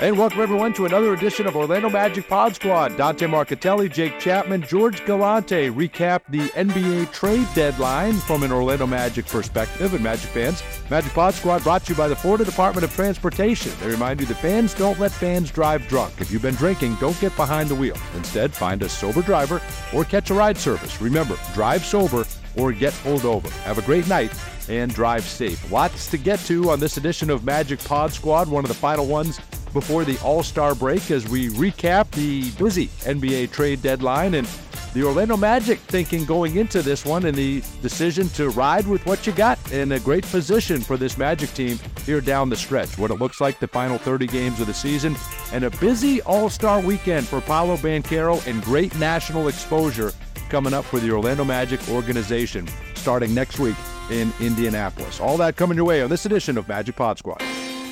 And welcome everyone to another edition of Orlando Magic Pod Squad. Dante Marchitelli, Jake Chapman, George Galante recap the NBA trade deadline from an Orlando Magic perspective and Magic fans. Magic Pod Squad brought to you by the Florida Department of Transportation. They remind you that fans don't let fans drive drunk. If you've been drinking, don't get behind the wheel. Instead, find a sober driver or catch a ride service. Remember, drive sober or get pulled over. Have a great night and drive safe. Lots to get to on this edition of Magic Pod Squad, one of the final ones before the All Star break as we recap the busy NBA trade deadline and the Orlando Magic thinking going into this one and the decision to ride with what you got in a great position for this Magic team here down the stretch. What it looks like the final 30 games of the season and a busy All Star weekend for Paolo Banchero and great national exposure coming up for the Orlando Magic organization starting next week in Indianapolis. All that coming your way on this edition of Magic Pod Squad.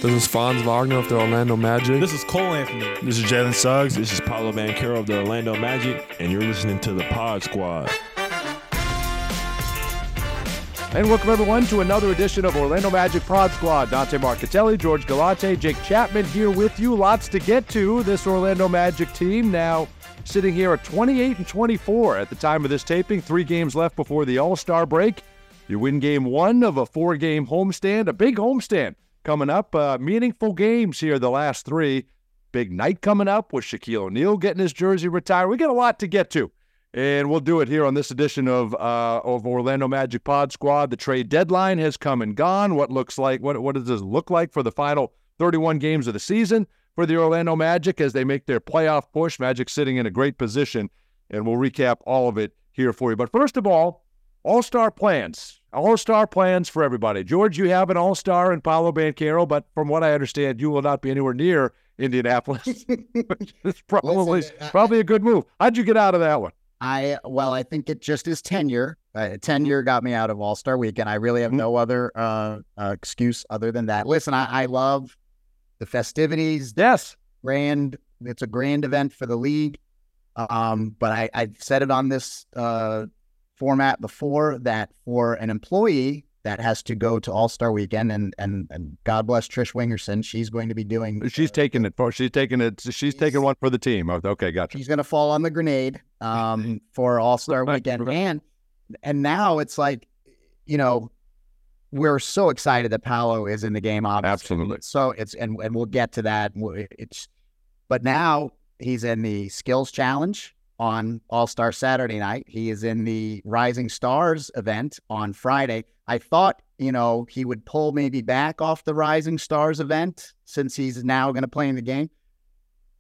This is Franz Wagner of the Orlando Magic. This is Cole Anthony. This is Jalen Suggs. This is Paolo Banchero of the Orlando Magic, and you're listening to the Pod Squad. And welcome everyone to another edition of Orlando Magic Pod Squad. Dante Marchitelli, George Galante, Jake Chapman here with you. Lots to get to. This Orlando Magic team now sitting here at 28 and 24 at the time of this taping. Three games left before the All Star break. You win game one of a four game homestand, a big homestand coming up. Uh, meaningful games here, the last three. Big night coming up with Shaquille O'Neal getting his jersey retired. We got a lot to get to, and we'll do it here on this edition of uh, of Orlando Magic Pod Squad. The trade deadline has come and gone. What looks like what what does this look like for the final 31 games of the season for the Orlando Magic as they make their playoff push? Magic sitting in a great position, and we'll recap all of it here for you. But first of all, All Star plans all star plans for everybody. George, you have an all star in Paolo Banchero, but from what I understand, you will not be anywhere near Indianapolis. it's probably Listen, probably a good move. How'd you get out of that one? I well, I think it just is tenure. Uh, tenure got me out of All Star Weekend. I really have mm-hmm. no other uh, uh, excuse other than that. Listen, I, I love the festivities. Yes, grand. It's a grand event for the league. Um, but I, I've said it on this uh, format before that for an employee that has to go to All Star Weekend, and and and God bless Trish Wingerson, she's going to be doing. She's uh, taking it for. She's taking it. She's, she's taking one for the team. Oh, okay, gotcha. She's going to fall on the grenade um, for All Star Weekend, and and now it's like, you know, we're so excited that Paolo is in the game. Obviously, absolutely. So it's and and we'll get to that. It's, but now he's in the skills challenge on All Star Saturday night. He is in the Rising Stars event on Friday. I thought, you know, he would pull maybe back off the Rising Stars event since he's now going to play in the game.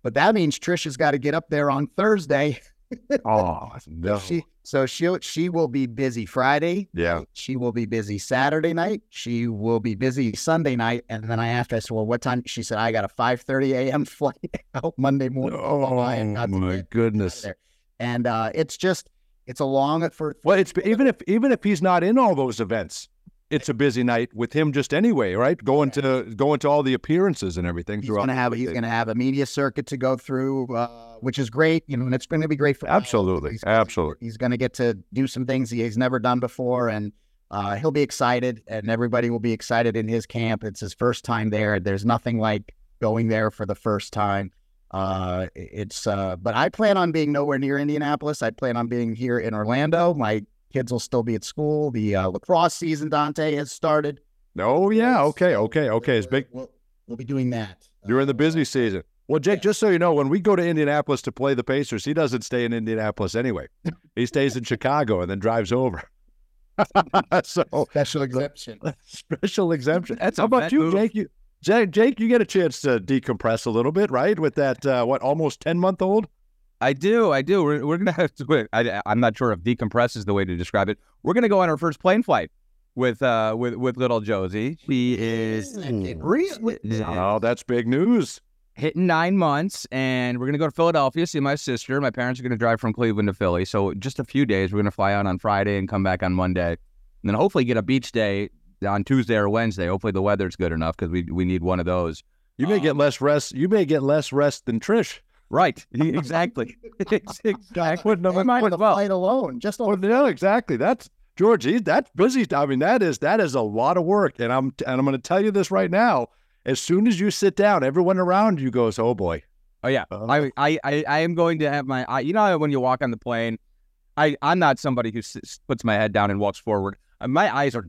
But that means Trisha's got to get up there on Thursday. oh no! She, so she she will be busy Friday. Yeah. She will be busy Saturday night. She will be busy Sunday night. And then I asked, I said, "Well, what time?" She said, "I got a five thirty a.m. flight out Monday morning." Oh, oh my goodness! And uh, it's just it's a long for. Well, it's even if even if he's not in all those events, it's a busy night with him just anyway, right? Going to going to all the appearances and everything. He's going to have he's going to have a media circuit to go through, uh, which is great. You know, and it's going to be great for absolutely, he's, absolutely. He's going to get to do some things he, he's never done before, and uh, he'll be excited, and everybody will be excited in his camp. It's his first time there. There's nothing like going there for the first time. Uh, it's uh, but I plan on being nowhere near Indianapolis. I plan on being here in Orlando. My kids will still be at school. The uh, lacrosse season, Dante, has started. Oh yeah, okay, okay, okay. It's big. We'll, we'll be doing that. You're in the busy season. Well, Jake, just so you know, when we go to Indianapolis to play the Pacers, he doesn't stay in Indianapolis anyway. He stays in Chicago and then drives over. so special exemption. Special exemption. That's how about you, move. Jake? You Jake, Jake, you get a chance to decompress a little bit, right? With that, uh, what, almost 10 month old? I do. I do. We're, we're going to have to, I, I'm not sure if decompress is the way to describe it. We're going to go on our first plane flight with uh with with little Josie. She is really oh, that's big news. Hitting nine months, and we're gonna go to Philadelphia see my sister. My parents are gonna drive from Cleveland to Philly, so just a few days. We're gonna fly out on Friday and come back on Monday, and then hopefully get a beach day on Tuesday or Wednesday. Hopefully the weather's good enough because we we need one of those. You may um, get less rest. You may get less rest than Trish. Right. Exactly. exactly. Never mind the well. flight alone. Just on well, no, exactly. That's George. He, that's busy. I mean, that is that is a lot of work. And I'm and I'm going to tell you this right now. as soon as you sit down, everyone around you goes, "Oh boy." Oh yeah, Uh, I, I I I am going to have my. I, you know when you walk on the plane, I I'm not somebody who s- puts my head down and walks forward. Uh, My eyes are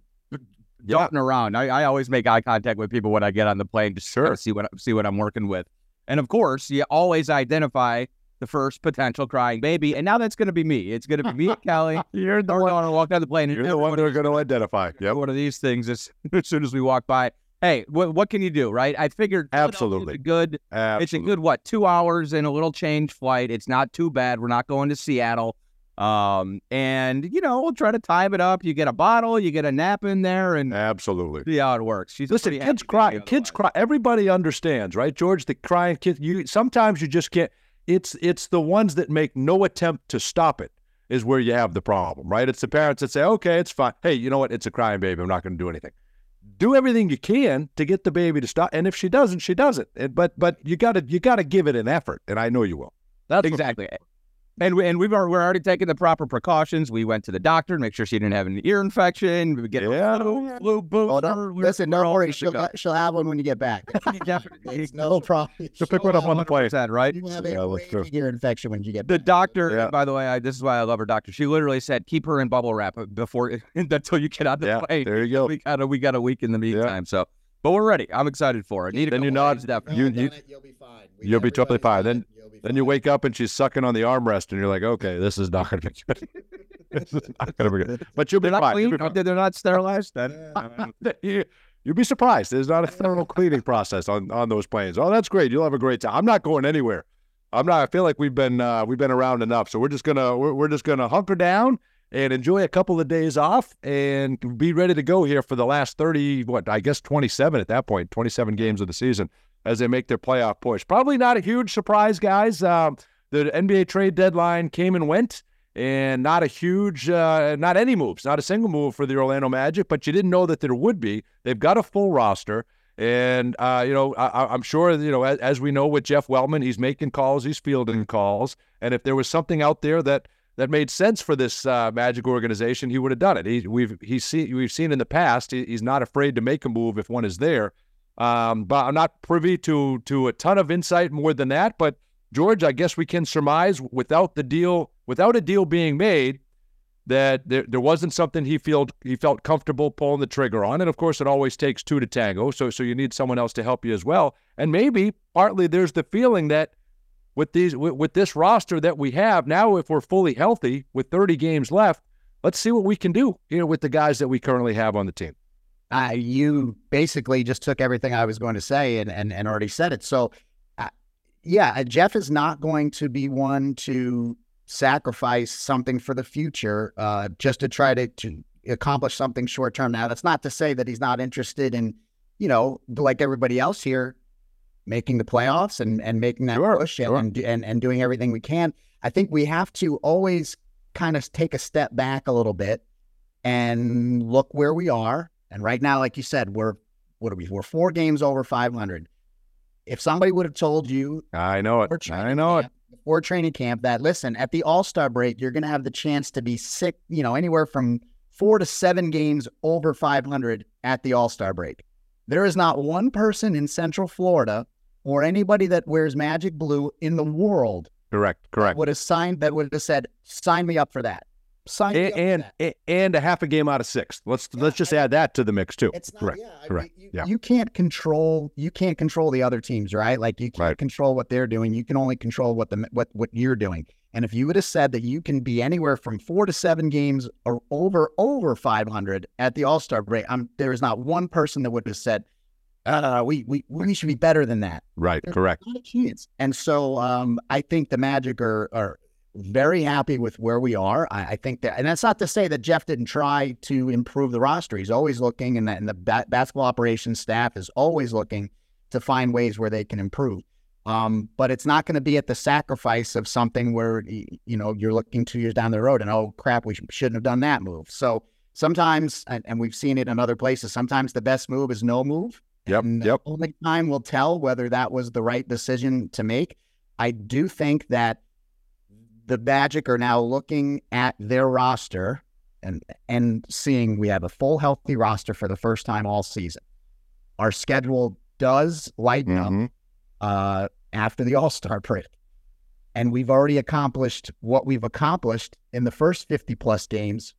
darting around. I, I always make eye contact with people when I get on the plane, just Sure. to see what see what I'm working with. And of course, you always identify the first potential crying baby, and now that's going to be me. It's going to be me and Kelly. You're the one. to walk down the plane. You're the one they're going to identify. Yep. one of these things as, as soon as we walk by. Hey, what what can you do, right? I figured Absolutely. good. It's a good what two hours and a little change flight. It's not too bad. We're not going to Seattle. Um, and you know we'll try to time it up. You get a bottle, you get a nap in there, and Absolutely. see how it works. She's Listen, kids cry. Kids cry. Everybody understands, right, George? The crying kid. You sometimes you just can't. It's it's the ones that make no attempt to stop it is where you have the problem, right? It's the parents that say, "Okay, it's fine. Hey, you know what? It's a crying baby. I'm not going to do anything." Do everything you can to get the baby to stop, and if she doesn't, she doesn't. And, but but you got to you got to give it an effort, and I know you will. That's Exactly. And we, and we've already, we're already taking the proper precautions. We went to the doctor to make sure she didn't have an ear infection. We get Yeah. flu, flu booster. Oh, don't, We're- listen, we're worry. She'll, go. she'll have one when you get back. Definitely. It's no problem. She'll pick one up on the plane. Said, right? You have Yeah, a true. ear infection when you get The doctor, Yeah. by the way, I, this is why I love her doctor. She literally said, keep her in bubble wrap uh, before until you get on the Yeah, plane. there you go. We got a we got a week in the meantime. So, but we're ready. I'm excited for it. Need Then you couple nod- days, definitely. you- You'll you- you'll be fine. We- you'll be totally everybody's fine. done Then- it, you'll be Then you wake up and she's sucking on the armrest, and you're like, "Okay, this is not going to be good. this is not going to be good." But you'll be They're not fine. You'll be fine. They're not sterilized. Then you, you'd be surprised. There's not a thorough cleaning process on, on those planes. Oh, that's great. You'll have a great time. I'm not going anywhere. I'm not. I feel like we've been uh, we've been around enough. So we're just gonna we're, we're just gonna hunker down and enjoy a couple of days off and be ready to go here for the last 30 what I guess 27 at that point 27 games of the season as they make their playoff push. Probably not a huge surprise, guys. Um, the NBA trade deadline came and went and not a huge, uh, not any moves, not a single move for the Orlando Magic, but you didn't know that there would be. They've got a full roster. And, uh, you know, I, I'm sure, you know, as, as we know with Jeff Weltman, he's making calls, he's fielding calls. And if there was something out there that, that made sense for this uh, Magic organization, he would have done it. He, we've he's seen we've seen in the past he, he's not afraid to make a move if one is there. Um, but I'm not privy to to a ton of insight more than that. But George, I guess we can surmise without the deal, without a deal being made, that there, there wasn't something he felt he felt comfortable pulling the trigger on. And of course, it always takes two to tango. So so you need someone else to help you as well. And maybe partly there's the feeling that with these with, with this roster that we have now, if we're fully healthy with 30 games left, let's see what we can do here with the guys that we currently have on the team. Uh, you basically just took everything I was going to say and, and, and already said it. So, uh, yeah, Jeff is not going to be one to sacrifice something for the future uh, just to try to, to accomplish something short term. Now, that's not to say that he's not interested in, you know, like everybody else here, making the playoffs and, and making that Sure, push sure. and, and, and doing everything we can. I think we have to always kind of take a step back a little bit and look where we are. And right now, like you said, we're what are we? We're four games over 500. If somebody would have told you I know it. I know it. camp, before training camp that listen, at the All Star break, you're going to have the chance to be sick, you know, anywhere from four to seven games over 500 at the All Star break. There is not one person in Central Florida or anybody that wears Magic Blue in the world Correct. Correct. would have signed that would have said, "Sign me up for that." And and, and a half a game out of six. Let's Yeah, let's just I- add that to the mix too. It's not, correct. yeah, I correct, mean, you, yeah. you can't control you can't control the other teams, right? Like you can't Right. control what they're doing. You can only control what the what what you're doing. And if you would have said that you can be anywhere from four to seven games or over over 500 at the All Star break, I'm, there is not one person that would have said, uh, "We we we should be better than that." Right. There's Correct. Not a chance. And so um, I think the Magic are are very happy with where we are. I, I think that, and that's not to say that Jeff didn't try to improve the roster. He's always looking, and, that, and the ba- basketball operations staff is always looking to find ways where they can improve. Um, but it's not going to be at the sacrifice of something where you know you're looking two years down the road and oh crap, we sh- shouldn't have done that move. So sometimes, and, and we've seen it in other places. Sometimes the best move is no move. Yep, And yep. Only time will tell whether that was the right decision to make. I do think that the Magic are now looking at their roster and and seeing we have a full healthy roster for the first time all season. Our schedule does lighten up Mhm. uh, after the All Star break. And we've already accomplished what we've accomplished in the first 50 plus games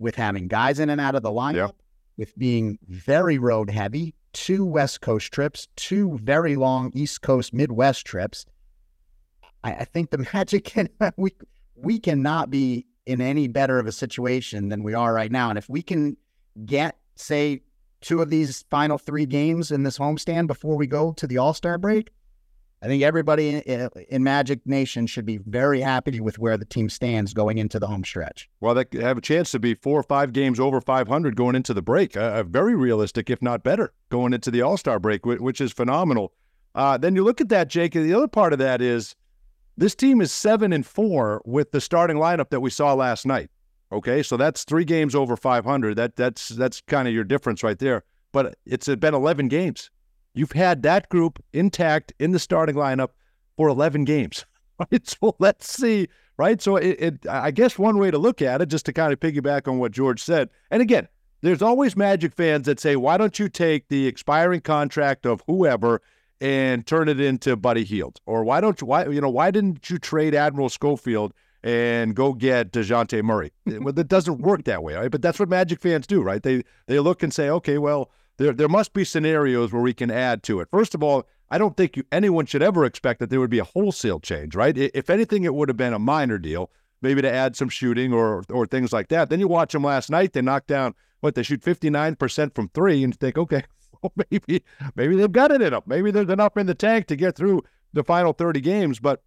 with having guys in and out of the lineup, Yeah. with being very road heavy, two West Coast trips, two very long East Coast Midwest trips. I, I think the Magic can we we cannot be in any better of a situation than we are right now. And if we can get, say, two of these final three games in this homestand before we go to the All Star break, I think everybody in, in Magic Nation should be very happy with where the team stands going into the home stretch. Well, they have a chance to be four or five games over 500 going into the break. Uh, very realistic, if not better, going into the All Star break, which is phenomenal. Uh, then you look at that, Jake. and The other part of that is this team is seven and four with the starting lineup that we saw last night. Okay, so that's three games over 500. That that's that's kind of your difference right there. But it's been 11 games. You've had that group intact in the starting lineup for 11 games. Right. So let's see. Right. So it, it I guess one way to look at it, just to kind of piggyback on what George said, and again, there's always Magic fans that say, why don't you take the expiring contract of whoever and turn it into Buddy Hield? Or why don't you why you know, why didn't you trade Admiral Schofield and go get DeJounte Murray? well, it doesn't work that way, right? But that's what Magic fans do, right? They they look and say, okay, well, there there must be scenarios where we can add to it. First of all, I don't think you, anyone should ever expect that there would be a wholesale change, right? If anything, it would have been a minor deal, maybe to add some shooting or or things like that. Then you watch them last night; they knocked down what they shoot fifty nine percent from three, and think, okay, maybe maybe they've got it in them. Maybe there's enough in the tank to get through the final thirty games, but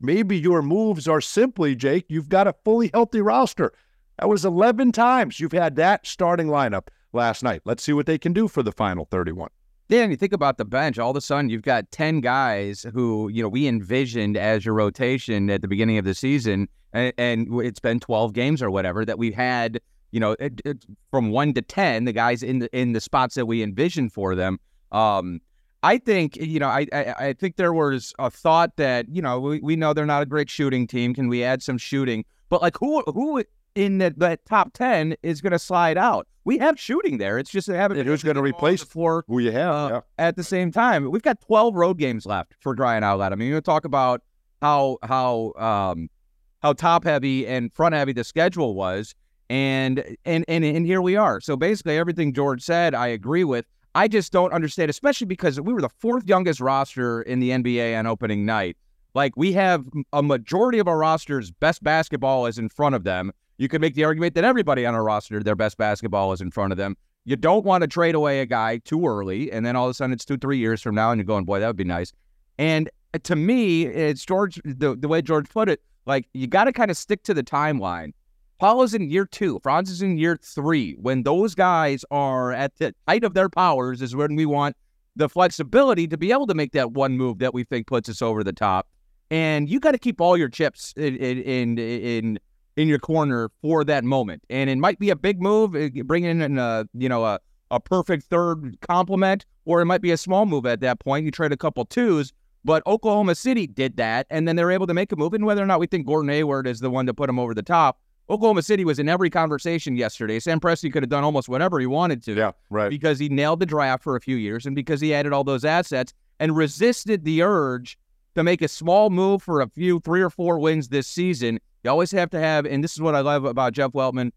maybe your moves are simply, Jake, you've got a fully healthy roster. That was 11 times you've had that starting lineup last night. Let's see what they can do for the final 31. Yeah, and you think about the bench, all of a sudden you've got 10 guys who, you know, we envisioned as your rotation at the beginning of the season, and, and it's been 12 games or whatever that we've had, you know, it, it, from 1 to 10, the guys in the in the spots that we envisioned for them. Um, I think, you know, I, I I think there was a thought that, you know, we, we know they're not a great shooting team. Can we add some shooting? But like who who in the, that top 10 is going to slide out? We have shooting there. It's just haven't who's gonna replace for Who you have? uh, yeah. at the same time. We've got 12 road games left for crying out loud. I mean, you talk about how how um how top heavy and front heavy the schedule was, and and and and here we are. So basically, everything George said, I agree with. I just don't understand, especially because we were the fourth youngest roster in the NBA on opening night. Like we have a majority of our roster's best basketball is in front of them. You could make the argument that everybody on our roster, their best basketball is in front of them. You don't want to trade away a guy too early, and then all of a sudden it's two, three years from now, and you're going, boy, that would be nice. And uh, to me, it's George, the, the way George put it, like you got to kind of stick to the timeline. Paul is in year two, Franz is in year three. When those guys are at the height of their powers, is when we want the flexibility to be able to make that one move that we think puts us over the top. And you got to keep all your chips in in in in your corner for that moment. And it might be a big move, eh, bringing in a you know a a perfect third complement, or it might be a small move at that point. You trade a couple twos, but Oklahoma City did that, and then they're able to make a move. And whether or not we think Gordon Hayward is the one to put him over the top, Oklahoma City was in every conversation yesterday. Sam Presti could have done almost whatever he wanted to Yeah, right. because he nailed the draft for a few years and because he added all those assets and resisted the urge to make a small move for a few, three or four wins this season. You always have to have, and this is what I love about Jeff Weltman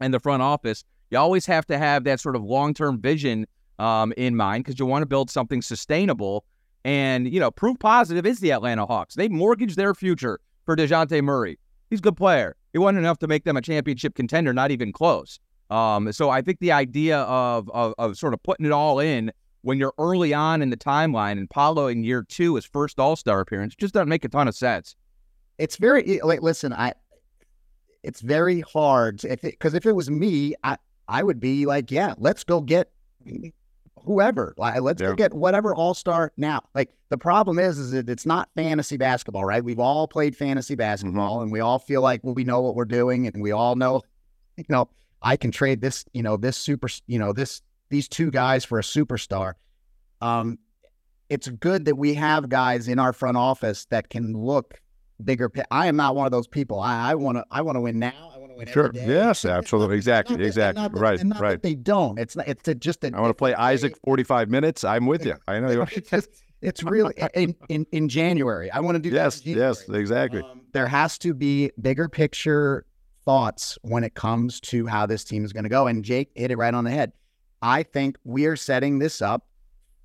and the front office. You always have to have that sort of long term vision um, in mind because you want to build something sustainable. And, you know, proof positive is the Atlanta Hawks. They mortgaged their future for DeJounte Murray. He's a good player. He wasn't enough to make them a championship contender, not even close. Um, so I think the idea of, of of sort of putting it all in when you're early on in the timeline and Paolo in year two, his first All Star appearance, just doesn't make a ton of sense. It's very like listen, I it's very hard because if it was me, I I would be like, yeah, let's go get whoever. Like, let's Yeah. go get whatever all star now. Like the problem is, is that it's not fantasy basketball, right? We've all played fantasy basketball, and we all feel like well, we know what we're doing, and we all know, you know, I can trade this, you know, this super, you know, this these two guys for a superstar. Um, it's good that we have guys in our front office that can look bigger. I am not one of those people. I want to. I want to win now. Win Sure. Yes, absolutely. not- Exactly. that- Exactly. that- Right, and not that right. They don't. It's not. It's just a. I want to play way. Isaac 45 minutes. I'm with you. I know you. It's just- it's really in, in in January. I want to do that yes, yes, exactly. Um, there has to be bigger picture thoughts when it comes to how this team is going to go. And Jake hit it right on the head. I think we are setting this up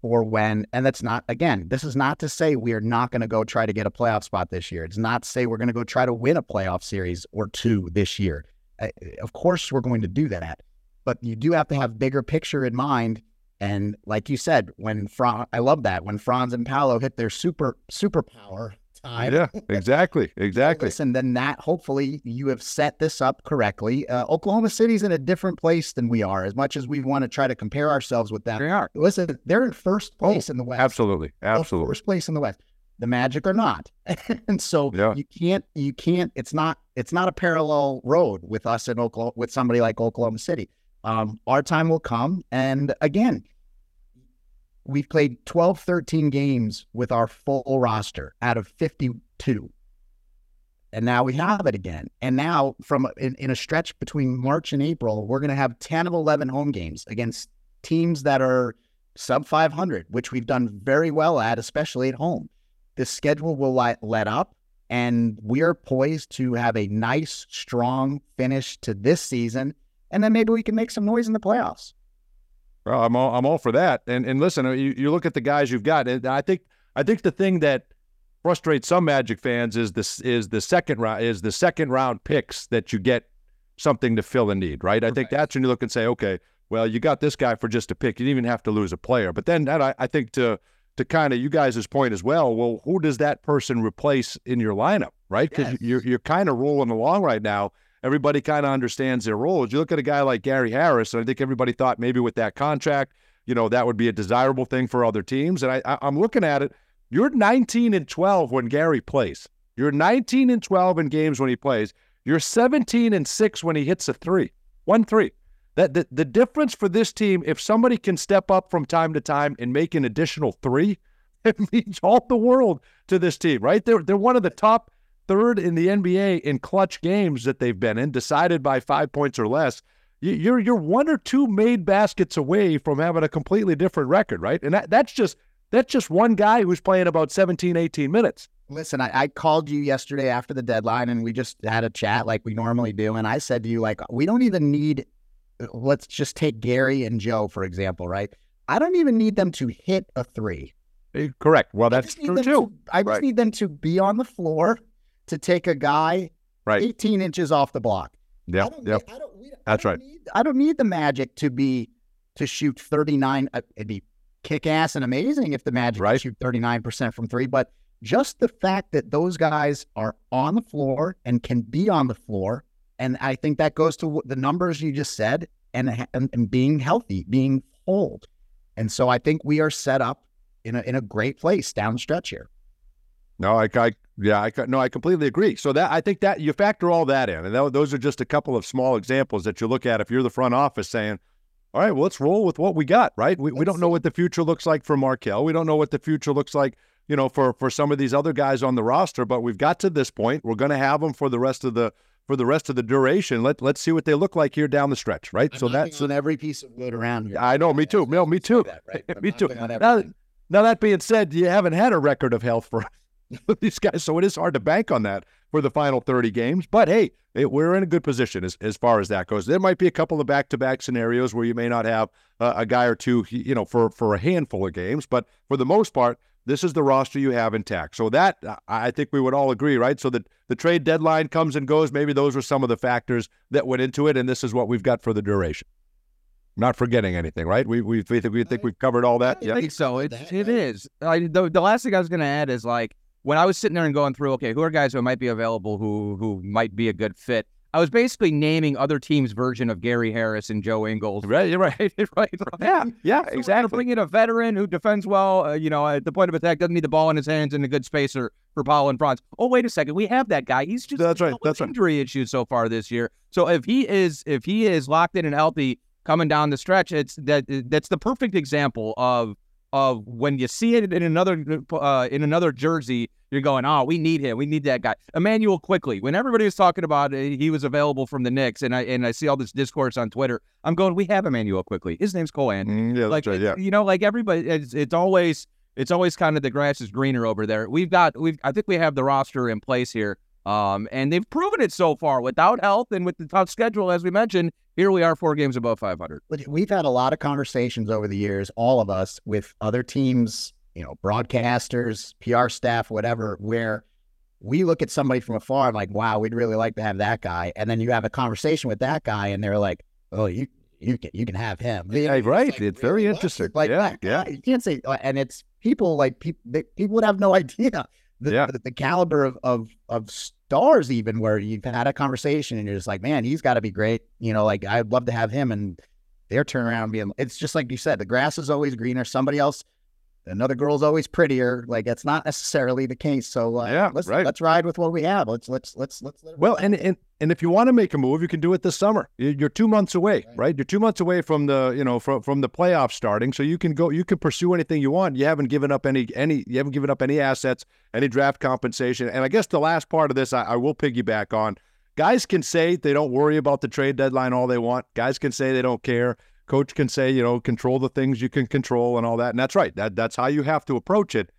for when, and that's not, again, this is not to say we are not going to go try to get a playoff spot this year. It's not to say we're going to go try to win a playoff series or two this year. Of course, we're going to do that. But you do have to have bigger picture in mind. And like you said, when Franz, I love that when Franz and Paolo hit their super superpower time. Yeah, exactly, exactly. Listen, then that hopefully you have set this up correctly. Uh, Oklahoma City's in a different place than we are. As much as we want to try to compare ourselves with them, They are. listen, they're in first place in the West. Absolutely, absolutely. First place in the West. The Magic are not, and so Yeah. you can't, you can't. It's not, it's not a parallel road with us in Oklahoma, with somebody like Oklahoma City. Um, our time will come, and again, we've played 12, 13 games with our full roster out of 52. And now we have it again. And now, from in, in a stretch between March and April, we're going to have 10 of 11 home games against teams that are sub 500, which we've done very well at, especially at home. The schedule will let, let up, and we are poised to have a nice, strong finish to this season. And then maybe we can make some noise in the playoffs. Well, I'm all I'm all for that. And and listen, you, you look at the guys you've got, and I think I think the thing that frustrates some Magic fans is this is the second round is the second round picks that you get something to fill a need, right? I think that's when you look and say, okay, well, you got this guy for just a pick. You didn't even have to lose a player. But then that I, I think to to kind of you guys' point as well, well, who does that person replace in your lineup, right? Because Yes. you're you're kind of rolling along right now. Everybody kind of understands their roles. You look at a guy like Gary Harris, and I think everybody thought maybe with that contract, you know, that would be a desirable thing for other teams. And I, I I'm looking at it. You're 19 and 12 when Gary plays. You're 19 and 12 in games when he plays. You're 17 and 6 when he hits a three, one three. That the, the difference for this team, if somebody can step up from time to time and make an additional three, it means all the world to this team, right? They're they're one of the top third in the NBA in clutch games that they've been in, decided by five points or less. You- You're you're one or two made baskets away from having a completely different record, right? And that, that's just that's just one guy who's playing about 17, 18 minutes. Listen, I, I called you yesterday after the deadline and we just had a chat like we normally do. And I said to you, like, we don't even need, let's just take Gary and Joe, for example, right? I don't even need them to hit a three. Eh, Correct. Well, I that's just need true them too. to- I just Right. need them to be on the floor to take a guy Right. 18 inches off the block. I Yep. don't, I don't, That's right. Need, I don't need the Magic to be to shoot 39. uh, It'd be kick ass and amazing if the Magic Right. shoot 39% from three. But just the fact that those guys are on the floor and can be on the floor, and I think that goes to the numbers you just said, and and, and being healthy, being whole. And so I think we are set up in a in a great place down the stretch here. No, I, I yeah, I no, I completely agree. So that I think that you factor all that in, and tho- those are just a couple of small examples that you look at if you're the front office saying, "All right, well, let's roll with what we got." Right? We, we don't know what the future looks like for Markel. We don't know what the future looks like, you know, for for some of these other guys on the roster. But we've got to this point. We're going to have them for the rest of the for the rest of the duration. Let let's see what they look like here down the stretch. Right? so that's on every piece of wood around here. I know, me too. No, me too. That, right? Me too. Now, now that being said, you haven't had a record of health for these guys, so it is hard to bank on that for the final 30 games. But hey, it, we're in a good position as, as far as that goes. There might be a couple of back-to-back scenarios where you may not have uh, a guy or two, you know, for for a handful of games, but for the most part, this is the roster you have intact. So that I I think we would all agree, right? So that the trade deadline comes and goes. Maybe those were some of the factors that went into it, and this is what we've got for the duration. Not forgetting anything, right? We we, we think we think we've covered all that. I Yeah. Think so. It, that, it right? is. I, the, the last thing I was going to add is like when I was sitting there and going through, okay, who are guys who might be available who who might be a good fit? I was basically naming other teams' version of Gary Harris and Joe Ingles. Right, you're right. right. Yeah, yeah, So exactly. Bring in a veteran who defends well, uh, you know, at the point of attack, doesn't need the ball in his hands and a good spacer for Paul and Franz. Oh, wait a second, we have that guy. He's just That's right, that's right. injury issues so far this year. So if he is if he is locked in and healthy coming down the stretch, it's that that's the perfect example of of when you see it in another uh, in another jersey, you're going, oh, we need him, we need that guy, Immanuel Quickley. When everybody was talking about it, he was available from the Knicks, and I and I see all this discourse on Twitter, I'm going, we have Immanuel Quickley. His name's Anthony. Mm, yeah, like that's right. Yeah. you know, like everybody, it's, it's always it's always kind of the grass is greener over there. We've got we've I think we have the roster in place here. Um, and they've proven it so far without health and with the tough schedule, as we mentioned. Here we are, four games above 500. We've had a lot of conversations over the years, all of us, with other teams, you know, broadcasters, PR staff, whatever, where we look at somebody from afar and like, wow, we'd really like to have that guy. And then you have a conversation with that guy, and they're like, oh, you you can you can have him. You know, Hey, right. like, It's very really? What? interesting. Like Yeah, yeah. You can't say, uh, and it's people like people people would have no idea the, Yeah. the, the caliber of, of of stars even where you've had a conversation and you're just like, man, he's got to be great. You know, like I'd love to have him, and their turnaround being, it's just like you said, the grass is always greener. Somebody else. Another girl's always prettier. Like that's not necessarily the case. So uh, Yeah, let's right. let's ride with what we have. Let's let's let's let's. Let Well, and, and and if you want to make a move, you can do it this summer. You- You're two months away, Right. right? You're two months away from the you know from from the playoffs starting, so you can go. You can pursue anything you want. You haven't given up any any. You haven't given up any assets, any draft compensation. And I guess the last part of this, I, I will piggyback on. Guys can say they don't worry about the trade deadline all they want. Guys can say they don't care. Coach can say you know control the things you can control and all that. And that's right. That that's how you have to approach it.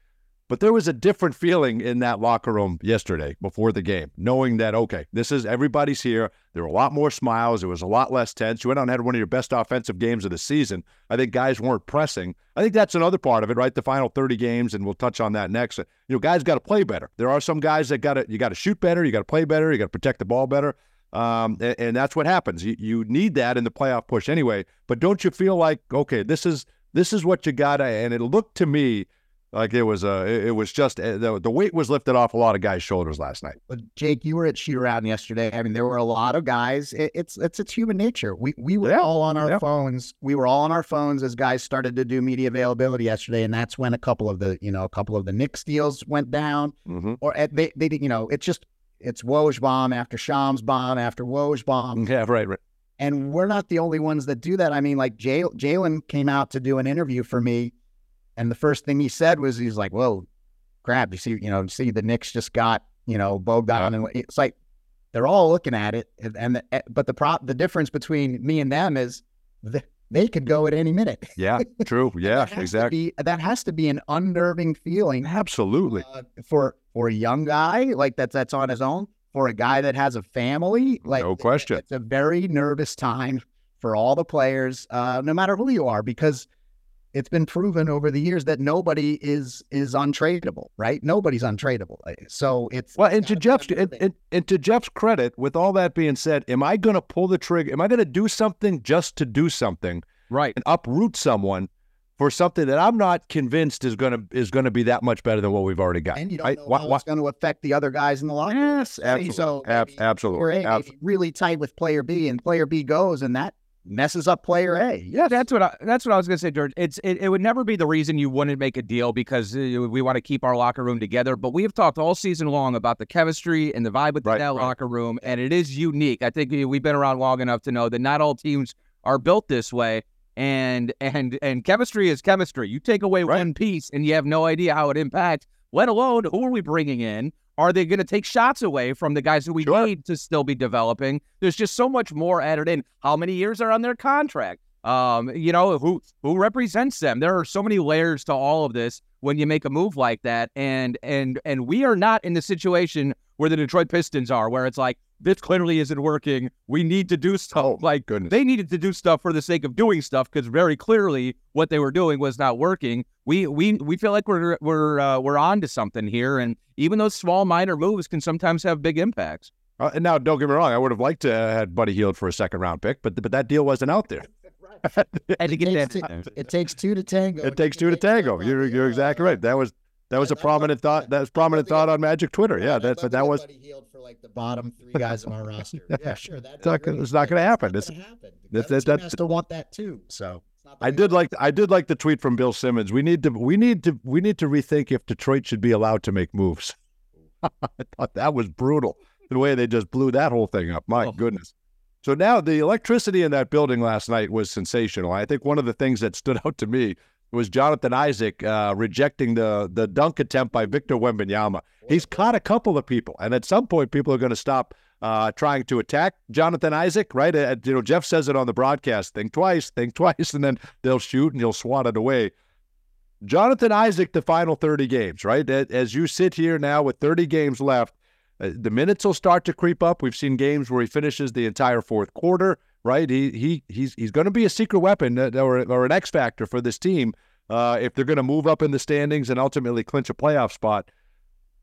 But there was a different feeling in that locker room yesterday before the game, knowing that, okay, this is everybody's here. There were a lot more smiles. It was a lot less tense. You went out and had one of your best offensive games of the season. I think guys weren't pressing. I think that's another part of it, right? The final 30 games, and we'll touch on that next. You know, guys got to play better. There are some guys that got to, you got to shoot better. You got to play better. You got to protect the ball better. Um, and, and that's what happens. You, you need that in the playoff push anyway. But don't you feel like, okay, this is, this is what you got and it looked to me, like it was uh, it, was just uh, the, the weight was lifted off a lot of guys' shoulders last night. But Jake, you were at shoot around yesterday. I mean, there were a lot of guys. It, it's it's it's human nature. We we were Yeah, all on our yeah. phones. We were all on our phones as guys started to do media availability yesterday, and that's when a couple of the you know a couple of the Knicks deals went down. Mm-hmm. Or they they did- you know it's just it's Woj bomb after Shams bomb after Woj bomb, Yeah, right, right. and we're not the only ones that do that. I mean, like Jay, Jalen came out to do an interview for me, and the first thing he said was he's like, "Whoa, crap! You see, you know, see the Knicks just got you know Bogdan, and it's like they're all looking at it, and, the, but the prop the difference between me and them is th- they could go at any minute. Yeah, true. Yeah, That exactly. be- that has to be an unnerving feeling Absolutely. uh, for for a young guy like that's that's on his own, for a guy that has a family, like No question. it's a very nervous time for all the players, uh, no matter who you are, because it's been proven over the years that nobody is is untradeable, right? Nobody's untradeable. Uh, So it's Well, and to Jeff's and, and, and to Jeff's credit, with all that being said, am I going to pull the trigger? Am I going to do something just to do something Right. and uproot someone for something that I'm not convinced is going to is going to be that much better than what we've already got? and you don't I- know why- how why- it's going to affect the other guys in the locker. room. Yes, absolutely. So Ab- maybe absolutely. player A may Abs- really tight with player B, and player B goes, and that messes up player A. Yeah, that's what I, that's what I was gonna say, George. It's it, it would never be the reason you wouldn't make a deal because uh, we want to keep our locker room together. But we have talked all season long about the chemistry and the vibe within Right, that right. locker room, and it is unique. I think we- we've been around long enough to know that not all teams are built this way. And and and chemistry is chemistry. You take away Right. one piece, and you have no idea how it impacts. Let alone who are we bringing in? Are they going to take shots away from the guys who we Sure. need to still be developing? There's just so much more added in. How many years are on their contract? Um, you know, who who represents them? There are so many layers to all of this when you make a move like that. And and and we are not in the situation where the Detroit Pistons are, where it's like, this clearly isn't working. We need to do stuff. Oh, like goodness. they needed to do stuff for the sake of doing stuff because very clearly what they were doing was not working. We we we feel like we're we're uh, we're on to something here, and even those small minor moves can sometimes have big impacts. Uh, and now, don't get me wrong. I would have liked to have had Buddy Hield for a second round pick, but but that deal wasn't out there. And to It get takes, that, two, it takes two to tango. It takes two to tango. You're you're exactly right. That was that was a prominent thought. That was prominent thought on Magic Twitter. Yeah, that but that was Hield for like the bottom three guys on our roster. Yeah, sure. That It's not it's not happen. It's It's- not gonna happen. that's- The other that's- team has to want that too. So I did like I did like the tweet from Bill Simmons. We need to we need to we need to rethink if Detroit should be allowed to make moves. I thought that was brutal. The way they just blew that whole thing up. My Oh. goodness. So now the electricity in that building last night was sensational. I think one of the things that stood out to me was Jonathan Isaac uh, rejecting the the dunk attempt by Victor Wembanyama. He's caught a couple of people, and at some point, people are going to stop uh, trying to attack Jonathan Isaac. Right? Uh, you know, Jeff says it on the broadcast: think twice, think twice, and then they'll shoot and he'll swat it away. Jonathan Isaac, the final 30 games, right? As you sit here now with 30 games left, uh, the minutes will start to creep up. We've seen games where he finishes the entire fourth quarter, right? He he he's he's going to be a secret weapon uh, or, or an X factor for this team uh, if they're going to move up in the standings and ultimately clinch a playoff spot.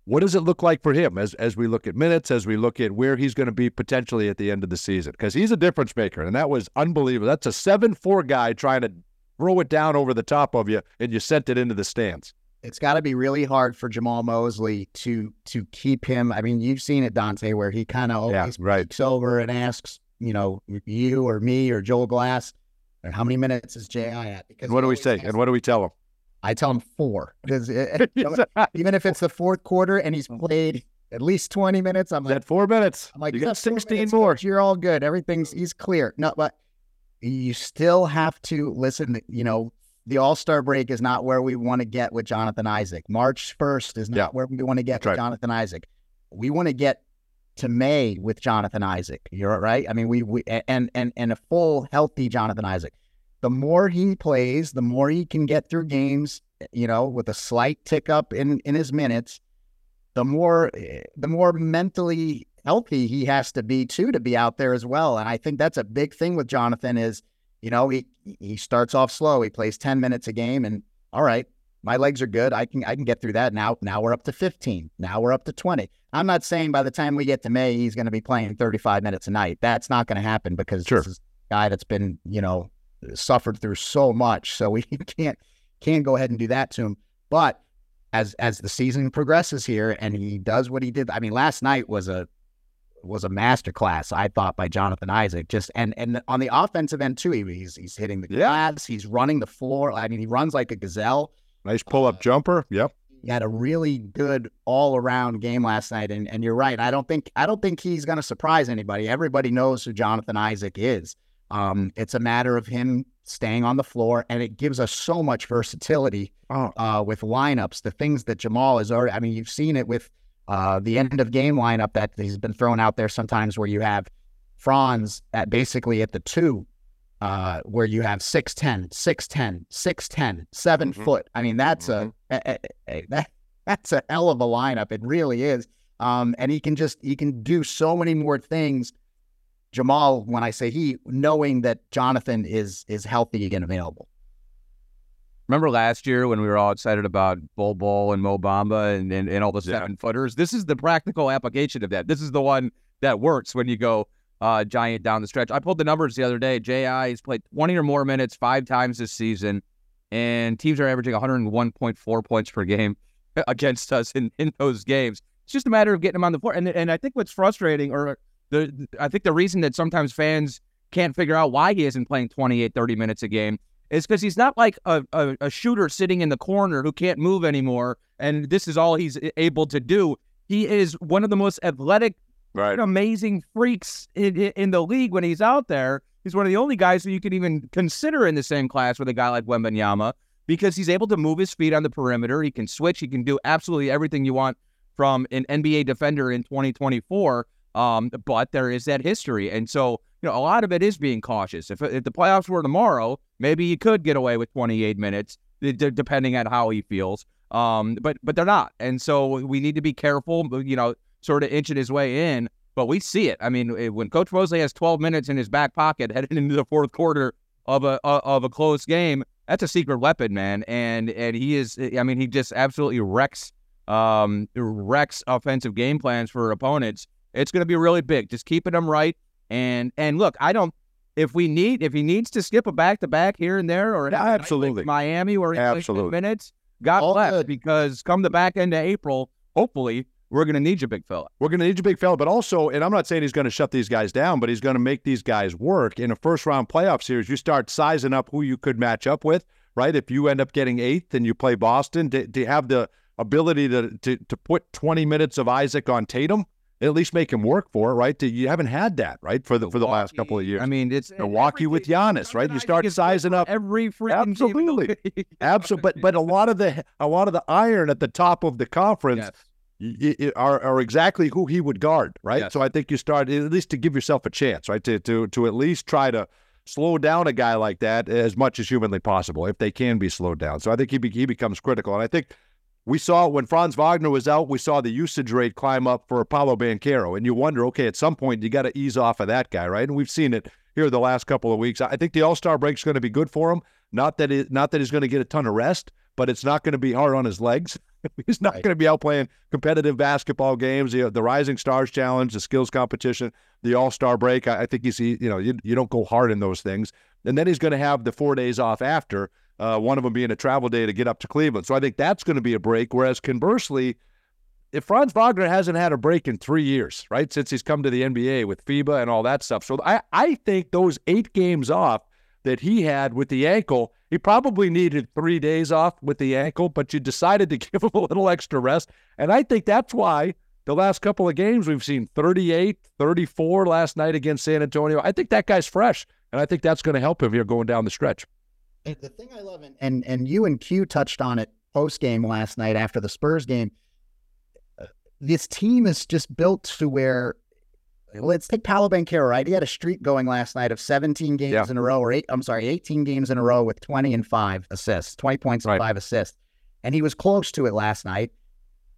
What does it look like for him as as we look at minutes, as we look at where he's going to be potentially at the end of the season? Because he's a difference maker, and that was unbelievable. That's a seven four guy trying to throw it down over the top of you, and you sent it into the stands. It's got to be really hard for Jamahl Mosley to to keep him. I mean, you've seen it, Dante, where he kind of always yeah, right. over and asks, you know, you or me or Joel Glass, how many minutes is Ji at? Because what do we say? And what do we tell him? I tell him four it, even if it's the fourth quarter and he's played at least 20 minutes, I'm like, four minutes. I'm like, you got 16 more. You're all good. Everything's, he's clear. No, but you still have to listen. You know, the All Star break is not where we want to get with Jonathan Isaac. March 1st is not yeah. where we want to get That's with right. Jonathan Isaac. We want to get to May with Jonathan Isaac. You're right. I mean, we, we and and and a full healthy Jonathan Isaac. The more he plays, the more he can get through games. You know, with a slight tick up in in his minutes, the more eh, the more mentally healthy he has to be too to be out there as well. And I think that's a big thing with Jonathan is, you know, he he starts off slow. He plays 10 minutes a game and all right, my legs are good. I can I can get through that. Now now we're up to 15. Now we're up to 20. I'm not saying by the time we get to May he's going to be playing 35 minutes a night. That's not going to happen because sure. this is a guy that's been, you know, suffered through so much. So we can't can't go ahead and do that to him. But as as the season progresses here and he does what he did, I mean, last night was a was a masterclass, I thought, by Jonathan Isaac. Just and and on the offensive end too, he's he's hitting the glass, he's running the floor. I mean, he runs like a gazelle. Nice pull up uh, jumper. Yep. He had a really good all around game last night, and and you're right. I don't think I don't think he's going to surprise anybody. Everybody knows who Jonathan Isaac is. Um, it's a matter of him staying on the floor, and it gives us so much versatility oh. uh, with lineups. The things that Jamahl is already. I mean, you've seen it with uh, the end of game lineup that he's been thrown out there sometimes where you have Franz at basically at the two, uh, where you have 6'10, 6'10, 6'10, 7 mm-hmm. foot. I mean, that's mm-hmm. a, a, a, that, that's a hell of a lineup. It really is. Um, and he can just he can do so many more things. Jamahl, when I say he, knowing that Jonathan is is healthy again available. Remember last year when we were all excited about Bol Bol and Mo Bamba and, and, and all the seven yeah. footers? This is the practical application of that. This is the one that works when you go uh, giant down the stretch. I pulled the numbers the other day. JI has played 20 or more minutes five times this season, and teams are averaging 101.4 points per game against us in, in those games. It's just a matter of getting them on the floor. And, and I think what's frustrating, or the I think the reason that sometimes fans can't figure out why he isn't playing 28, 30 minutes a game is because he's not like a, a, a, shooter sitting in the corner who can't move anymore, and this is all he's able to do. He is one of the most athletic, right. amazing freaks in, in the league when he's out there. He's one of the only guys who you can even consider in the same class with a guy like Wembanyama because he's able to move his feet on the perimeter. He can switch. He can do absolutely everything you want from an NBA defender in 2024. Um, but there is that history, and so you know, a lot of it is being cautious. If, if the playoffs were tomorrow, maybe he could get away with 28 minutes, d- depending on how he feels. Um, but but they're not, and so we need to be careful. You know, sort of inching his way in. But we see it. I mean, eh, when Coach Mosley has 12 minutes in his back pocket heading into the fourth quarter of a of a close game, that's a secret weapon, man. And and he is. Eh, I mean, he just absolutely wrecks um wrecks offensive game plans for opponents. It's going to be really big. Just keeping them right and and look, I don't. If we need, if he needs to skip a back to back here and there, or yeah, absolutely Miami, where he absolutely minutes, God All bless. Good. Because come the back end of April, hopefully we're going to need you, big fella. We're going to need you, big fella. But also, and I'm not saying he's going to shut these guys down, but he's going to make these guys work in a first round playoff series. You start sizing up who you could match up with, right? If you end up getting eighth and you play Boston, to, to have the ability to, to to put 20 minutes of Isaac on Tatum at least make him work for it, right? You haven't had that, right, for the for the last couple of years. I mean, it's Milwaukee with Giannis, right? You start sizing up every freaking Absolutely. Absolutely, but but a lot of the a lot of the iron at the top of the conference Yes. Are are exactly who he would guard, right? Yes. So I think you start at least to give yourself a chance, right? To to to at least try to slow down a guy like that as much as humanly possible, if they can be slowed down. So I think he be, he becomes critical, and I think. We saw when Franz Wagner was out, we saw the usage rate climb up for Paolo Banchero. And you wonder, okay, at some point you got to ease off of that guy, right? And we've seen it here the last couple of weeks. I think the All Star break's going to be good for him. Not that it, not that he's going to get a ton of rest, but it's not going to be hard on his legs. he's not Right. going to be out playing competitive basketball games. You know, the Rising Stars Challenge, the skills competition, the All Star break. I, I think you see, you know, you, you don't go hard in those things. And then he's going to have the four days off after. Uh, one of them being a travel day to get up to Cleveland. So I think that's going to be a break. Whereas conversely, if Franz Wagner hasn't had a break in three years, right, since he's come to the NBA with FIBA and all that stuff. So I, I think those eight games off that he had with the ankle, he probably needed three days off with the ankle, but you decided to give him a little extra rest. And I think that's why the last couple of games we've seen 38, 34 last night against San Antonio. I think that guy's fresh. And I think that's going to help him here going down the stretch. And the thing I love, and and, and you and Q touched on it post game last night after the Spurs game. uh, This team is just built to where. Let's take Paolo Banchero, right? He had a streak going last night of 17 games Yeah. in a row, or eight, I'm sorry, 18 games in a row with 20 and five assists, 20 points and Right. five assists. And he was close to it last night,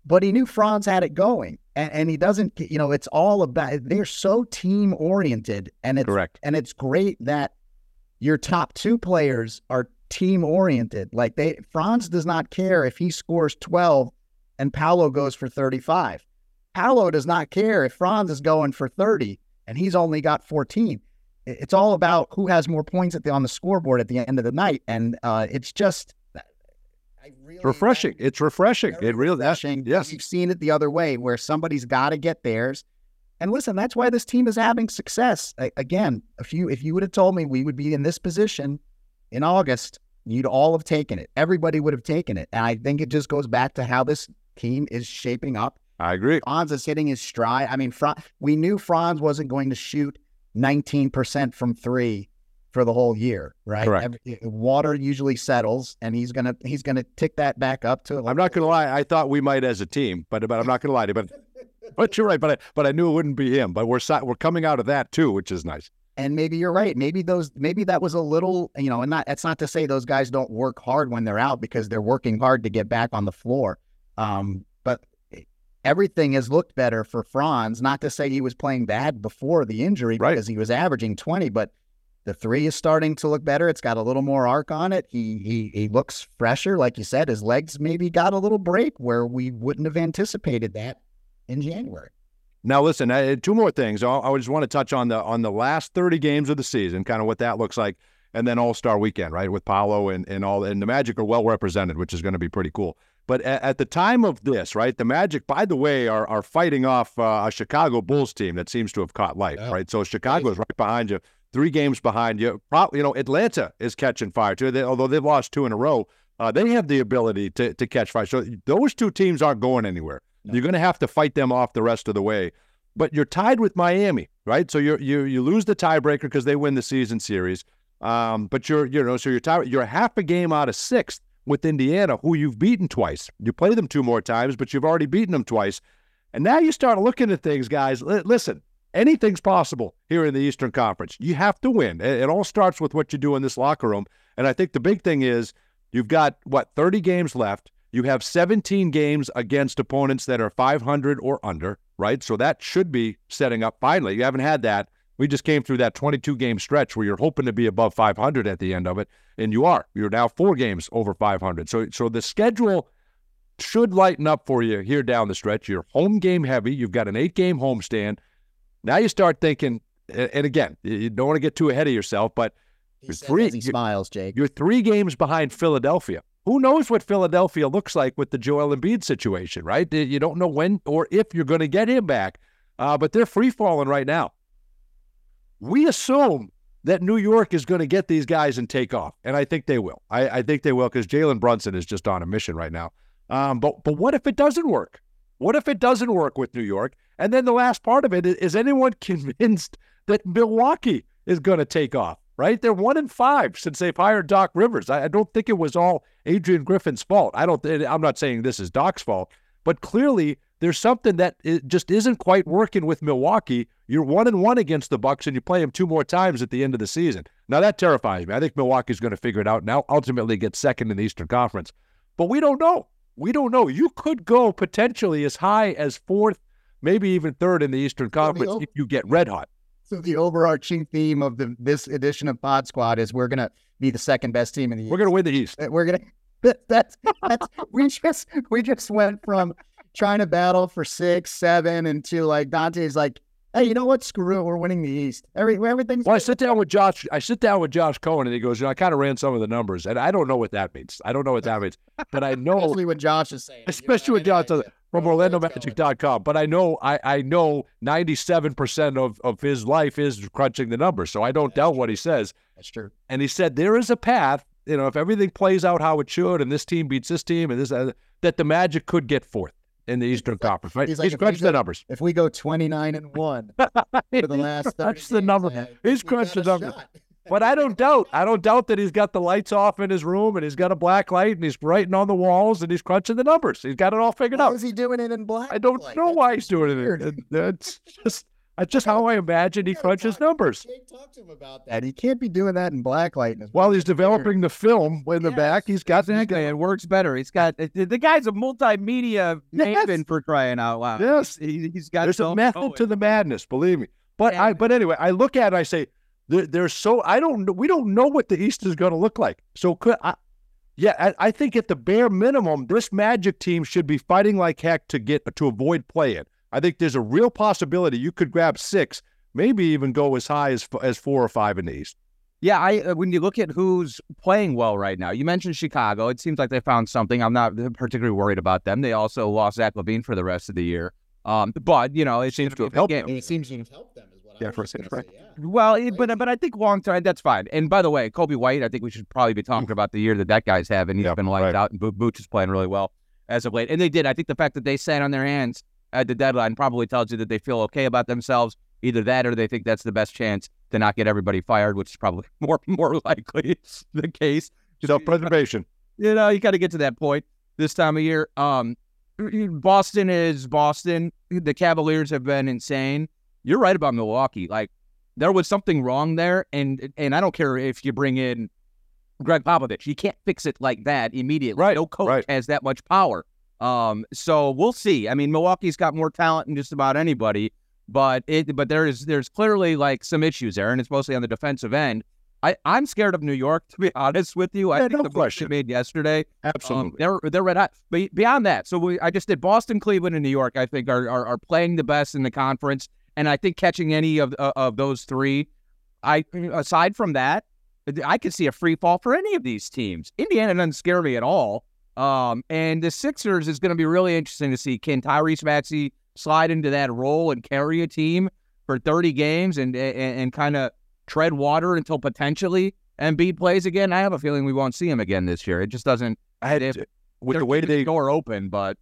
but he knew Franz had it going. And, and he doesn't, you know, it's all about, they're so team oriented. And it's, Correct. and it's great that your top two players are team oriented. Like they Franz does not care if he scores 12 and Paolo goes for 35. Paolo does not care if Franz is going for 30 and he's only got 14. It's all about who has more points at the on the scoreboard at the end of the night. And uh, it's just I really It's refreshing. It's refreshing. It really, refreshing. yes. You've seen it the other way where somebody's got to get theirs. And listen, that's why this team is having success. A- again, if you if you would have told me we would be in this position in August, you'd all have taken it. Everybody would have taken it. And I think it just goes back to how this team is shaping up. I agree. Franz is hitting his stride. I mean, Fran- we knew Franz wasn't going to shoot 19% from three for the whole year, right? Correct. Water usually settles, and he's gonna he's gonna tick that back up to. I'm not going to lie. I thought we might as a team, but but I'm not going to lie to you. But but you're right. But I, but I knew it wouldn't be him. But we're we're coming out of that too, which is nice. and maybe you're right. Maybe those, maybe that was a little, you know, and not. It's not to say those guys don't work hard when they're out because they're working hard to get back on the floor. Um, everything has looked better for Franz. Not to say he was playing bad before the injury Right. because he was averaging 20, but the three is starting to look better. It's got a little more arc on it. He he he looks fresher, like you said. His legs maybe got a little break where we wouldn't have anticipated that in January. Now listen, I, two more things. I, I just want to touch on the on the last 30 games of the season, kind of what that looks like, and then All Star Weekend, right, with Paolo and and all, and the Magic are well represented, which is going to be pretty cool. But at, at the time of this, right, the Magic, by the way, are are fighting off uh, a Chicago Bulls team that seems to have caught life, Yeah. right? So Chicago is right behind you, three games behind you. Pro- you know, Atlanta is catching fire too. They, although they've lost two in a row, uh, they have the ability to to catch fire. So those two teams aren't going anywhere. No. You're going to have to fight them off the rest of the way. But you're tied with Miami, right? So you you you lose the tiebreaker because they win the season series. Um, but you're you know so you're tied, you're half a game out of sixth with Indiana, who you've beaten twice. You play them two more times, but you've already beaten them twice. And now you start looking at things, guys. Li- listen, anything's possible here in the Eastern Conference. You have to win. It, it all starts with what you do in this locker room. And I think the big thing is you've got what 30 games left. You have 17 games against opponents that are 500 or under, right? So that should be setting up finally. You haven't had that. We just came through that 22 game stretch where you're hoping to be above 500 at the end of it, and you are. You're now four games over 500. So, so the schedule should lighten up for you here down the stretch. You're home game heavy. You've got an eight game homestand. Now you start thinking, and again, you- don't want to get too ahead of yourself, but He You're three- he smiles, Jake. you're three games behind Philadelphia. Who knows what Philadelphia looks like with the Joel Embiid situation, right? You don't know when or if you're going to get him back, uh, but they're free falling right now. We assume that New York is going to get these guys and take off, and I think they will. I, I think they will because Jalen Brunson is just on a mission right now. Um, but but what if it doesn't work? What if it doesn't work with New York? And then the last part of it is, is anyone convinced that Milwaukee is going to take off? Right? They're one in five since they've hired Doc Rivers. I, I don't think it was all Adrian Griffin's fault. I don't. I'm not saying this is Doc's fault, but clearly there's something that just isn't quite working with Milwaukee. You're one and one against the Bucks, and you play them two more times at the end of the season. Now that terrifies me. I think Milwaukee's going to figure it out now. Ultimately, get second in the Eastern Conference, but we don't know. We don't know. You could go potentially as high as fourth, maybe even third in the Eastern Conference if you get red hot. So the overarching theme of the this edition of Pod Squad is we're gonna be the second best team in the East. We're gonna win the East. We're gonna that's that's we just we just went from trying to battle for six, seven, and to like Dante's like, hey, you know what? Screw it, we're winning the East. Every everything's. Well, I sit down with Josh. I sit down with Josh Cohen, and he goes, you know, I kind of ran some of the numbers, and I don't know what that means. I don't know what that means, but I know, especially when Josh is saying, especially when Josh does from OrlandoMagic.com. But I know, I I know, ninety-seven percent of of his life is crunching the numbers, so I don't That's doubt true. what he says. That's true. And he said there is a path. You know, if everything plays out how it should, and this team beats this team, and this uh, that the Magic could get fourth in the Eastern Conference. Right? he's like, if we crunched go- the numbers. If we go twenty nine and one for the last, 30 Crunched the number. I He's crunched the number. But I don't doubt. I don't doubt that he's got the lights off in his room and he's got a black light and he's writing on the walls and he's crunching the numbers. He's got it all figured out. is he doing it in black? I don't Like, know that's why he's doing weird. it. That's just that's just how I imagine he crunches talk- numbers. Jake, talk to him about that. He can't be doing that in black light. in his While he's developing the film in the Yes, back, he's got he's Exactly. got- It works better. He's got the the guy's a multimedia Yes. maven for crying out loud. Yes. He, he's got There's a method going. to the madness, believe me. But I but anyway, I look at it and I say there, there's so I don't we don't know what the East is going to look like. So could I yeah, I, I think at the bare minimum, this Magic team should be fighting like heck to get to avoid play-in. I think there's a real possibility you could grab six, maybe even go as high as as four or five in the East. Yeah, I uh, when you look at who's playing well right now, you mentioned Chicago. It seems like they found something. I'm not particularly worried about them. They also lost Zach LaVine for the rest of the year. Um, but you know, it seems to have helped. I mean, it seems to have helped them. Is what Yeah, for a just second, right. say, yeah. Well, it- but but I think long term that's fine. And by the way, Coby White, I think we should probably be talking about the year that that guy's having. He's Yeah, been lights right. out, and Bo- Vooch is playing really well as of late. And they did. I think the fact that they sat on their hands at the deadline probably tells you that they feel okay about themselves. Either that, or they think that's the best chance to not get everybody fired, which is probably more more likely the case. Self-preservation. You know, you got to get to that point this time of year. Um, Boston is Boston. The Cavaliers have been insane. You're right about Milwaukee. Like there was something wrong there, and and I don't care if you bring in Gregg Popovich. You can't fix it like that immediately. Right, No coach right. has that much power. Um, so we'll see. I mean, Milwaukee's got more talent than just about anybody, but it but there is there's clearly like some issues there, and it's mostly on the defensive end. I, I'm scared of New York, to be honest with you. I Yeah, think no the question. made yesterday Absolutely. um, they're they're red hot. But beyond that, so we I just did Boston, Cleveland, and New York. I think are are, are playing the best in the conference, and I think catching any of uh, of those three, I aside from that, I could see a free fall for any of these teams. Indiana doesn't scare me at all. Um, and the Sixers is going to be really interesting to see. Can Tyrese Maxey slide into that role and carry a team for 30 games and and, and kind of tread water until potentially Embiid plays again? I have a feeling we won't see him again this year. It just doesn't I had if- with the way they door open, but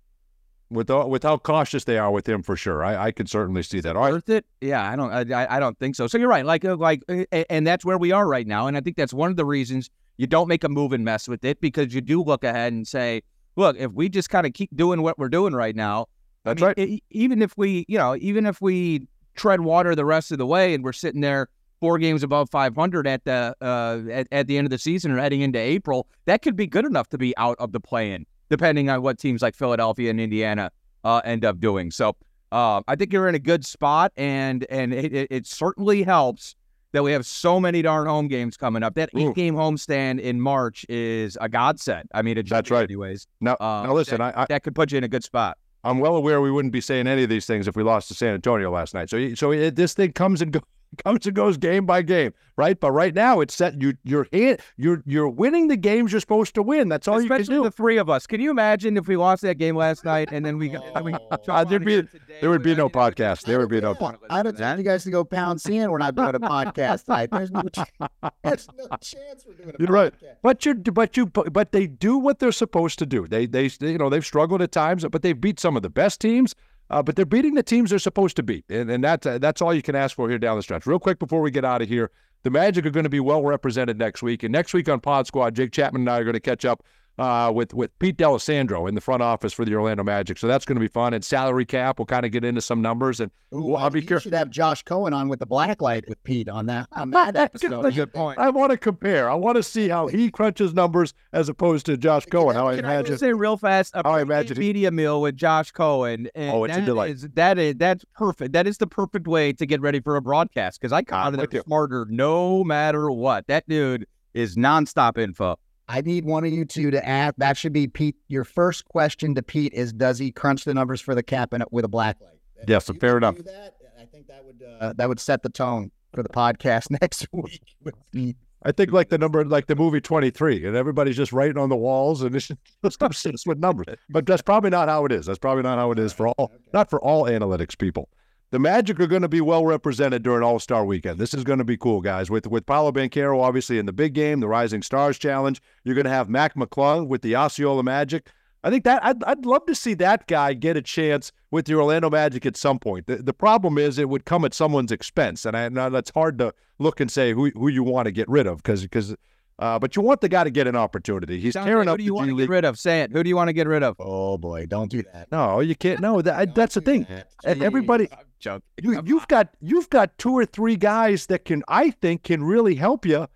with the, with how cautious they are with him for sure. I, I can certainly see that. All right. worth it? Yeah, I don't, I, I- I don't think so. So you're right, like, uh, like, uh, and that's where we are right now, and I think that's one of the reasons you don't make a move and mess with it because you do look ahead and say, look, if we just kind of keep doing what we're doing right now, I That's mean, right. e- even if we, you know, even if we tread water the rest of the way and we're sitting there four games above 500 at the uh, at, at the end of the season or heading into April, that could be good enough to be out of the play-in, depending on what teams like Philadelphia and Indiana uh, end up doing. So uh, I think you're in a good spot, and and it, it, it certainly helps that we have so many darn home games coming up. That eight-game homestand in March is a godsend. I mean, it just That's right. Anyways, Now, uh, now listen, I, I, that could put you in a good spot. I'm well aware we wouldn't be saying any of these things if we lost to San Antonio last night. So, so it, this thing comes and goes. Comes and goes game by game, right? But right now it's set. You you're hand, you're you're winning the games you're supposed to win. That's all Especially you can do. the three of us. Can you imagine if we lost that game last night and then we got? I mean, Uh, there'd be there would be no podcast. There would be no. Yeah, I don't tell you guys to go pound sand. We're not doing a podcast tonight. There's no, ch- there's no chance we're doing a You're right. But you, but you, but they do what they're supposed to do. They, they, you know, they've struggled at times, but they've beat some of the best teams. Uh, but they're beating the teams they're supposed to beat, and and that's uh, that's all you can ask for here down the stretch. Real quick before we get out of here, the Magic are going to be well represented next week, and next week on Pod Squad, Jake Chapman and I are going to catch up uh, with with Pete D'Alessandro in the front office for the Orlando Magic. So that's going to be fun. And salary cap, we'll kind of get into some numbers, and Ooh, Well, I'll be you careful. should have Josh Cohen on with the black light with Pete on that. On that episode. That's a good point. I want to compare. I want to see how he crunches numbers as opposed to Josh Cohen. How I Can I imagine. just say real fast? A How I pre-game imagine he- media meal with Josh Cohen. And Oh, it's a delight. is- that is that's perfect. That is the perfect way to get ready for a broadcast because I come I'm out of there smarter no matter what. That dude is nonstop info. I need one of you two to ask. That should be Pete. Your first question to Pete is, does he crunch the numbers for the cap in, with a black light? Yes, you fair enough. that, I think that would uh, that would set the tone for the podcast next week. with Pete. I think like the number, like the movie 23, and everybody's just writing on the walls and it's obsessed with numbers. But that's probably not how it is. That's probably not how it is for all, not for all analytics people. The Magic are going to be well represented during All Star Weekend. This is going to be cool, guys. With with Paolo Banchero obviously in the big game, the Rising Stars Challenge. You're going to have Mac McClung with the Osceola Magic. I think that I'd, I'd love to see that guy get a chance with the Orlando Magic at some point. The, the problem is it would come at someone's expense, and I know that's hard to look and say who who you want to get rid of because because. Uh, but you want the guy to get an opportunity. He's Dante, tearing who up Who do you want to get rid of? Say it. Who do you want to get rid of? Oh boy, don't do that. No, you can't. No, that, that's the thing. that. Everybody, I'm you, you've got you've got two or three guys that can I think can really help you,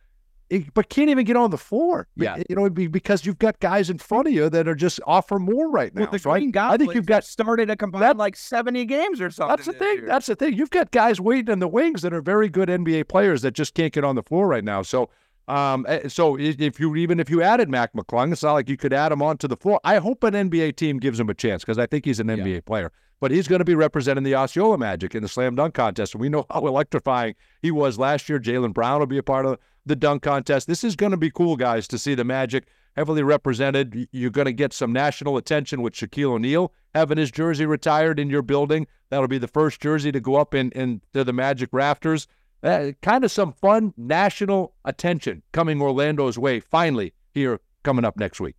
but can't even get on the floor. Yeah. you know, be because you've got guys in front of you that are just offer more right now. Well, the so I- Green I, think you've got started a combined like 70 games or something. that's the thing. year. That's the thing. You've got guys waiting in the wings that are very good NBA players that just can't get on the floor right now. So. Um, eh, so if you even if you added Mac McClung, it's not like you could add him onto the floor. I hope an NBA team gives him a chance because I think he's an NBA player. But he's going to be representing the Osceola Magic in the slam dunk contest. And we know how electrifying he was last year. Jaylen Brown will be a part of the dunk contest. This is going to be cool, guys, to see the Magic heavily represented. You're going to get some national attention with Shaquille O'Neal having his jersey retired in your building. That'll be the first jersey to go up in, in to the Magic rafters. Uh, kind of some fun national attention coming Orlando's way finally here coming up next week.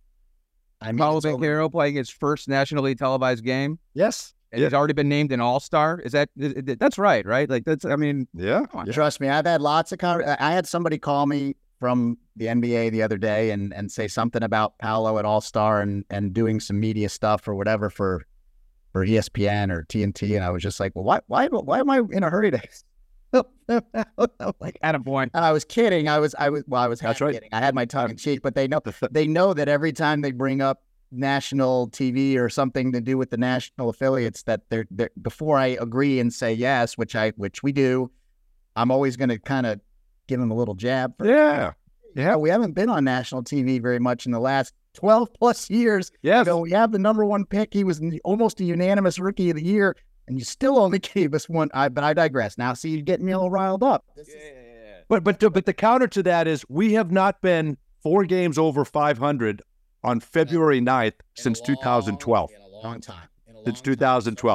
I mean, Paolo it's over. Banchero playing his first nationally televised game. Yes. And he's already been named an All Star. Is that is- is- that's right? Right? Like that's. I mean, Yeah. come on. Trust me, I've had lots of. Con- I had somebody call me from the NBA the other day and and say something about Paolo at All Star and and doing some media stuff or whatever for for ESPN or TNT, and I was just like, well, why why why am I in a hurry to? like, At a point. and I was kidding. I was I was well, I was That's half right. kidding. I had my tongue in cheek, but they know they know that every time they bring up national TV or something to do with the national affiliates, that they're, they're before I agree and say yes, which I which we do, I'm always going to kind of give them a little jab. For, Yeah. yeah, we haven't been on national TV very much in the last 12 plus years. Yes. So we have the number one pick. He was almost a unanimous rookie of the year, and you still only gave us one. I, but I digress. Now, see, you're getting me all riled up. This is- But but the, but the counter to that is we have not been four games over 500 on February 9th since in a long- 2012. In a long time. In Since long time.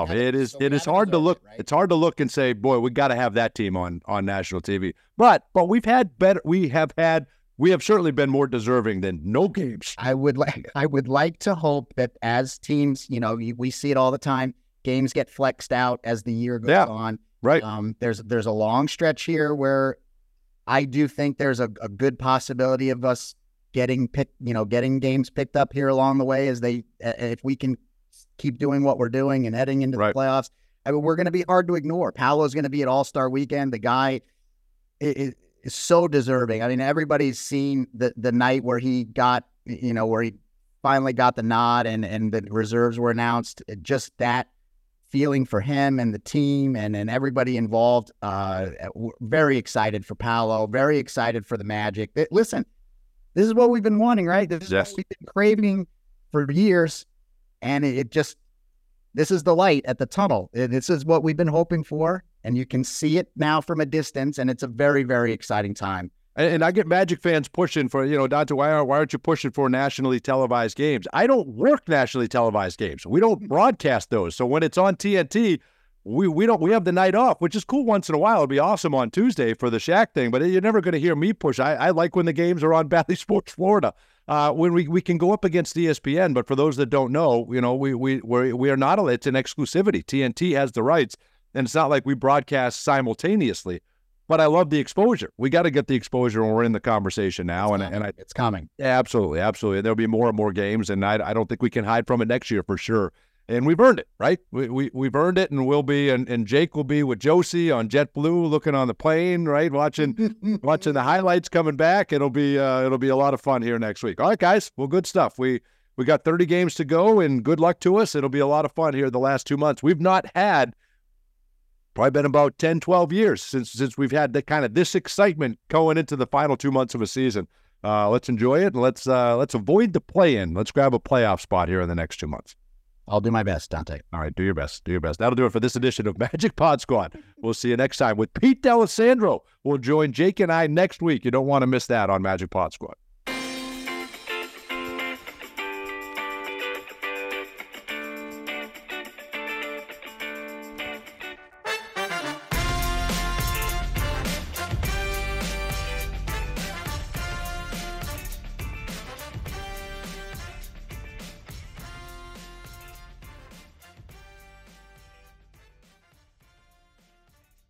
So it is so it is hard to look it, right? it's hard to look and say, boy, we got to have that team on on national TV. But but we've had better we have had we have certainly been more deserving than no games. I would like I would like to hope that as teams, you know, we see it all the time. Games get flexed out as the year goes Yeah. on. Right. Um, there's there's a long stretch here where I do think there's a, a good possibility of us getting picked, you know, getting games picked up here along the way as they if we can keep doing what we're doing and heading into Right. the playoffs. I mean, we're going to be hard to ignore. Paolo's going to be at All Star Weekend. The guy i- i- is so deserving. I mean, everybody's seen the the night where he got, you know, where he finally got the nod and and the reserves were announced. Just that feeling for him and the team and and everybody involved. Uh, very excited for Paolo. Very excited for the Magic. Listen, this is what we've been wanting, right? This is Yes. what we've been craving for years, and it, it just this is the light at the tunnel. This is what we've been hoping for, and you can see it now from a distance, and it's a very, very exciting time. And, and I get Magic fans pushing for, you know, Dante, why aren't, why aren't you pushing for nationally televised games? I don't work nationally televised games. We don't broadcast those. So when it's on TNT, we we don't we have the night off, which is cool once in a while. It'd be awesome on Tuesday for the Shaq thing, but you're never going to hear me push. I, I like when the games are on Bally Sports Florida. Uh, when we, we can go up against ESPN, but for those that don't know, you know, we we we're, we are not. It's an exclusivity. TNT has the rights, and it's not like we broadcast simultaneously. But I love the exposure. We got to get the exposure when we're in the conversation now, It's and and I It's coming. absolutely absolutely there'll be more and more games, and I I don't think we can hide from it next year for sure. And we've earned it, right? We, we we've earned it, and we'll be and, and Jake will be with Josie on JetBlue, looking on the plane, right, watching watching the highlights coming back. It'll be uh, it'll be a lot of fun here next week. All right, guys. Well, good stuff. We we got 30 games to go, and good luck to us. It'll be a lot of fun here the last two months. We've not had probably been about 10, 12 years since since we've had the kind of this excitement going into the final two months of a season. Uh, let's enjoy it and let's uh, let's avoid the play in. Let's grab a playoff spot here in the next two months. I'll do my best, Dante. All right, do your best. Do your best. That'll do it for this edition of Magic Pod Squad. We'll see you next time with Pete D'Alessandro. We'll join Jake and I next week. You don't want to miss that on Magic Pod Squad.